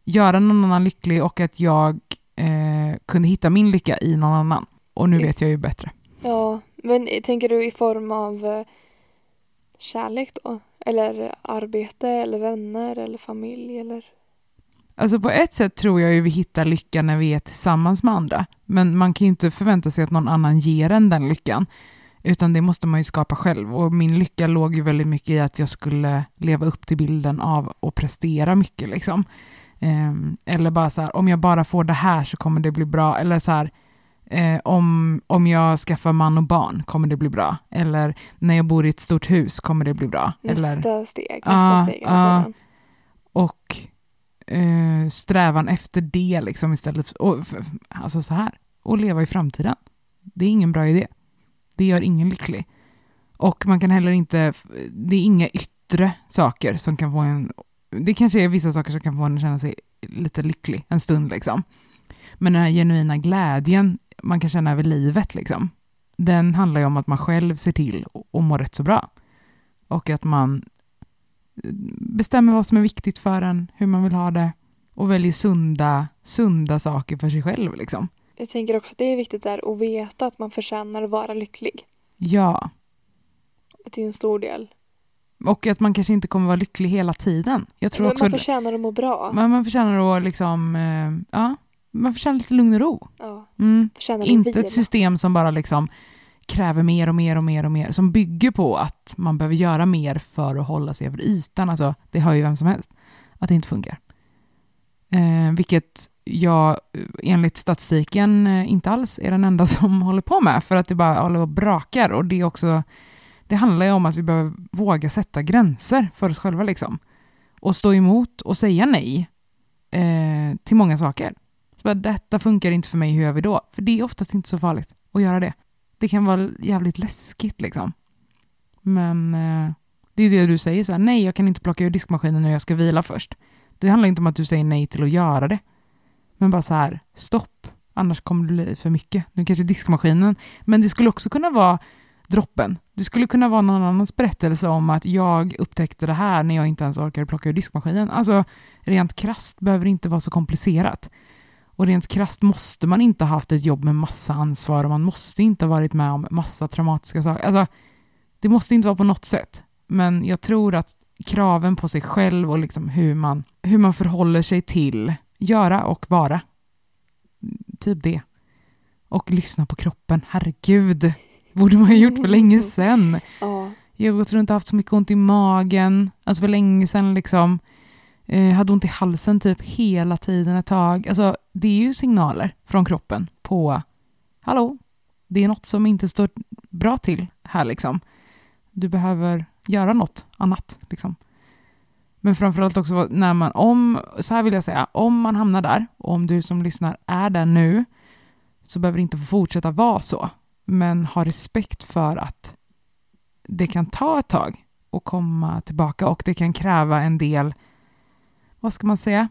Speaker 1: göra någon annan lycklig och att jag eh, kunde hitta min lycka i någon annan. Och nu vet jag ju bättre.
Speaker 2: Ja, men tänker du i form av eh, kärlek då? Eller arbete eller vänner eller familj eller?
Speaker 1: Alltså på ett sätt tror jag ju vi hittar lycka när vi är tillsammans med andra. Men man kan ju inte förvänta sig att någon annan ger en den lyckan. Utan det måste man ju skapa själv. Och min lycka låg ju väldigt mycket i att jag skulle leva upp till bilden av att prestera mycket. Liksom. Ehm, eller bara så här, om jag bara får det här så kommer det bli bra. Eller så här, eh, om, om jag skaffar man och barn kommer det bli bra. Eller när jag bor i ett stort hus kommer det bli bra. Eller,
Speaker 2: Nästa steg, nästa
Speaker 1: Ja,
Speaker 2: steg. tiden.
Speaker 1: och eh, strävan efter det liksom istället. Och, f- alltså så här, och leva i framtiden. Det är ingen bra idé. Det gör ingen lycklig. Och man kan heller inte, det är inga yttre saker som kan få en, det kanske är vissa saker som kan få en att känna sig lite lycklig en stund liksom. Men den här genuina glädjen man kan känna över livet liksom, den handlar ju om att man själv ser till att må rätt så bra. Och att man bestämmer vad som är viktigt för en, hur man vill ha det och väljer sunda, sunda saker för sig själv. Liksom.
Speaker 2: Jag tänker också att det är viktigt där att veta att man förtjänar att vara lycklig.
Speaker 1: Ja.
Speaker 2: Det är en stor del.
Speaker 1: Och att man kanske inte kommer vara lycklig hela tiden. Jag tror
Speaker 2: Men
Speaker 1: också
Speaker 2: man förtjänar att må bra.
Speaker 1: man, man förtjänar att liksom, eh, ja, man förtjänar lite lugn och ro.
Speaker 2: Ja,
Speaker 1: Mm. Inte
Speaker 2: vila.
Speaker 1: ett system som bara liksom kräver mer och mer och mer och mer, som bygger på att man behöver göra mer för att hålla sig över ytan. Alltså, det hör ju vem som helst, att det inte funkar. Eh, vilket jag enligt statistiken eh, inte alls är den enda som håller på med, för att det bara håller och brakar. Och det är också, det handlar ju om att vi behöver våga sätta gränser för oss själva liksom. Och stå emot och säga nej eh, till många saker. Bara, detta funkar inte för mig, hur gör vi då? För det är oftast inte så farligt att göra det. Det kan vara jävligt läskigt liksom. Men eh, det är det du säger, så här, nej jag kan inte plocka ur diskmaskinen nu, jag ska vila först. Det handlar inte om att du säger nej till att göra det. Men bara så här, stopp, annars kommer det bli för mycket. Nu kanske diskmaskinen, men det skulle också kunna vara droppen. Det skulle kunna vara någon annans berättelse om att jag upptäckte det här när jag inte ens orkade plocka ur diskmaskinen. Alltså, rent krast behöver det inte vara så komplicerat. Och rent krast måste man inte ha haft ett jobb med massa ansvar och man måste inte ha varit med om massa traumatiska saker. Alltså, det måste inte vara på något sätt. Men jag tror att kraven på sig själv och liksom hur, man, hur man förhåller sig till göra och vara. Typ det. Och lyssna på kroppen. Herregud. Borde man ha gjort för länge sedan.
Speaker 2: Ja,
Speaker 1: Jag har gått runt och haft så mycket ont i magen. Alltså för länge sedan liksom. Eh, hade ont i halsen typ hela tiden ett tag. Alltså det är ju signaler från kroppen på hallå, det är något som inte står bra till här liksom. Du behöver göra något annat liksom. Men framförallt också när man, om, så här vill jag säga, om man hamnar där, och om du som lyssnar är där nu, så behöver det inte fortsätta vara så. Men ha respekt för att det kan ta ett tag att komma tillbaka och det kan kräva en del, vad ska man säga,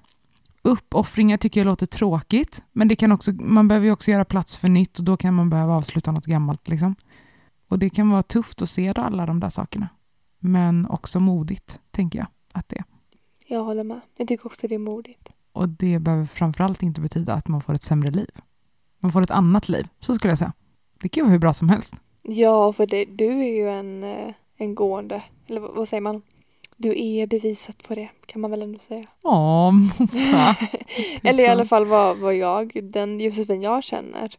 Speaker 1: uppoffringar tycker jag låter tråkigt, men det kan också, man behöver ju också göra plats för nytt och då kan man behöva avsluta något gammalt. Liksom. Och det kan vara tufft att se alla de där sakerna, men också modigt, tänker jag att det är.
Speaker 2: jag håller med. Jag tycker också det är modigt.
Speaker 1: Och det behöver framförallt inte betyda att man får ett sämre liv. Man får ett annat liv, så skulle jag säga. Det kan vara hur bra som helst.
Speaker 2: Ja, för det, du är ju en, eh, en gående, eller vad säger man? Du är beviset på det, kan man väl ändå säga.
Speaker 1: Moa.
Speaker 2: Eller i alla fall vad, vad jag, den Josefin jag känner.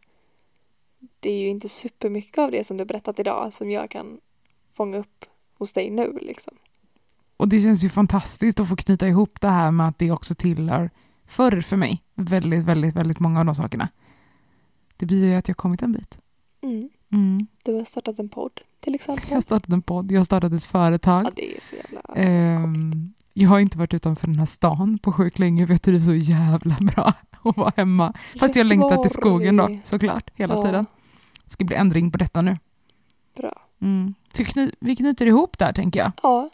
Speaker 2: Det är ju inte supermycket av det som du berättat idag som jag kan fånga upp hos dig nu liksom.
Speaker 1: Och det känns ju fantastiskt att få knyta ihop det här med att det också tillhör förr för mig. Väldigt, väldigt, väldigt många av de sakerna. Det blir ju att jag kommit en bit.
Speaker 2: Mm.
Speaker 1: Mm.
Speaker 2: Du har startat en podd till
Speaker 1: Jag
Speaker 2: exempel.
Speaker 1: har startat en podd, jag har startat ett företag.
Speaker 2: Ja, det är så jävla.
Speaker 1: Ehm, jag har inte varit utanför den här stan på sjukt länge för jag trivs så jävla bra att vara hemma. Fast jag längtar till skogen då, såklart, hela
Speaker 2: Ja.
Speaker 1: tiden. Det ska bli ändring på detta nu.
Speaker 2: Bra.
Speaker 1: Mm. Så kny- vi knyter ihop där, tänker jag.
Speaker 2: Ja,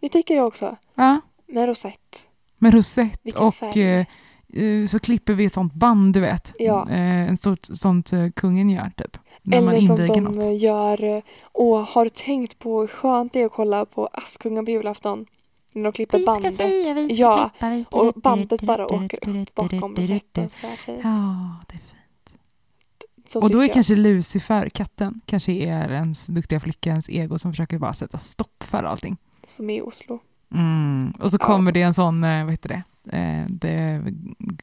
Speaker 2: jag tycker det också.
Speaker 1: Ja,
Speaker 2: Med rosett.
Speaker 1: med rosett
Speaker 2: Vilken
Speaker 1: och
Speaker 2: färg.
Speaker 1: eh, eh, så klipper vi ett sånt band, du vet.
Speaker 2: Ja.
Speaker 1: Eh, en stort sånt eh, kungen gör, typ. När man
Speaker 2: Eller som
Speaker 1: inviger
Speaker 2: de
Speaker 1: något.
Speaker 2: gör eh, och har tänkt på hur skönt det är att kolla på Askungen på julafton. När de klipper bandet. ja, och bandet bara åker upp bakom rosetten.
Speaker 1: Ja, det är fint.
Speaker 2: Så
Speaker 1: Och då är
Speaker 2: jag.
Speaker 1: kanske Lucifer, katten, kanske är ens duktiga flicka, ens ego som försöker bara sätta stopp för allting.
Speaker 2: Som i Oslo.
Speaker 1: Mm. Och så
Speaker 2: Ja.
Speaker 1: kommer det en sån, eh, vad heter det, eh, the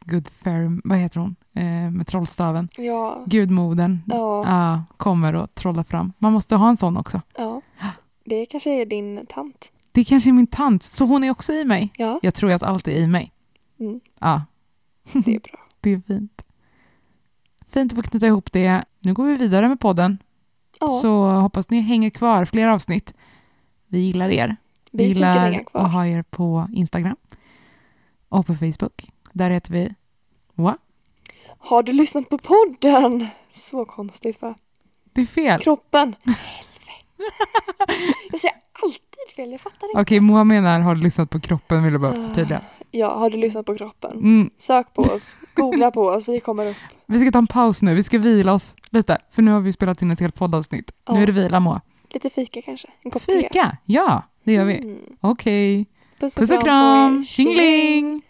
Speaker 1: good fair, vad heter hon, eh, med trollstaven,
Speaker 2: Ja,
Speaker 1: gudmodern,
Speaker 2: ja,
Speaker 1: ja, kommer och trollar fram. Man måste ha en sån också.
Speaker 2: ja. Det kanske är din tant.
Speaker 1: Det kanske är min tant, så hon är också i mig.
Speaker 2: Ja,
Speaker 1: Jag tror att allt är i mig.
Speaker 2: mm,
Speaker 1: Ja,
Speaker 2: det är bra.
Speaker 1: det är fint. Fint att få knyta ihop det. Nu går vi vidare med podden.
Speaker 2: Ja,
Speaker 1: Så hoppas ni hänger kvar fler avsnitt. Vi gillar er. Vi
Speaker 2: vi
Speaker 1: gillar att ha er på Instagram och på Facebook. Där heter vi Moa.
Speaker 2: Har du lyssnat på podden? Så konstigt va?
Speaker 1: Det är fel.
Speaker 2: Kroppen. jag säger alltid fel, jag fattar inte.
Speaker 1: Okej, Moa menar har du lyssnat på kroppen vill jag bara förtydliga.
Speaker 2: Ja, har du lyssnat på kroppen?
Speaker 1: Mm.
Speaker 2: Sök på oss, googla på oss, vi kommer upp.
Speaker 1: Vi ska ta en paus nu, vi ska vila oss lite. För nu har vi spelat in ett helt poddavsnitt.
Speaker 2: Ja.
Speaker 1: Nu är det vila Moa.
Speaker 2: Lite fika kanske? En kopp te?
Speaker 1: Fika, ja det gör vi.
Speaker 2: Mm.
Speaker 1: Okej,
Speaker 2: Puss och,
Speaker 1: puss och kram, tjingeling!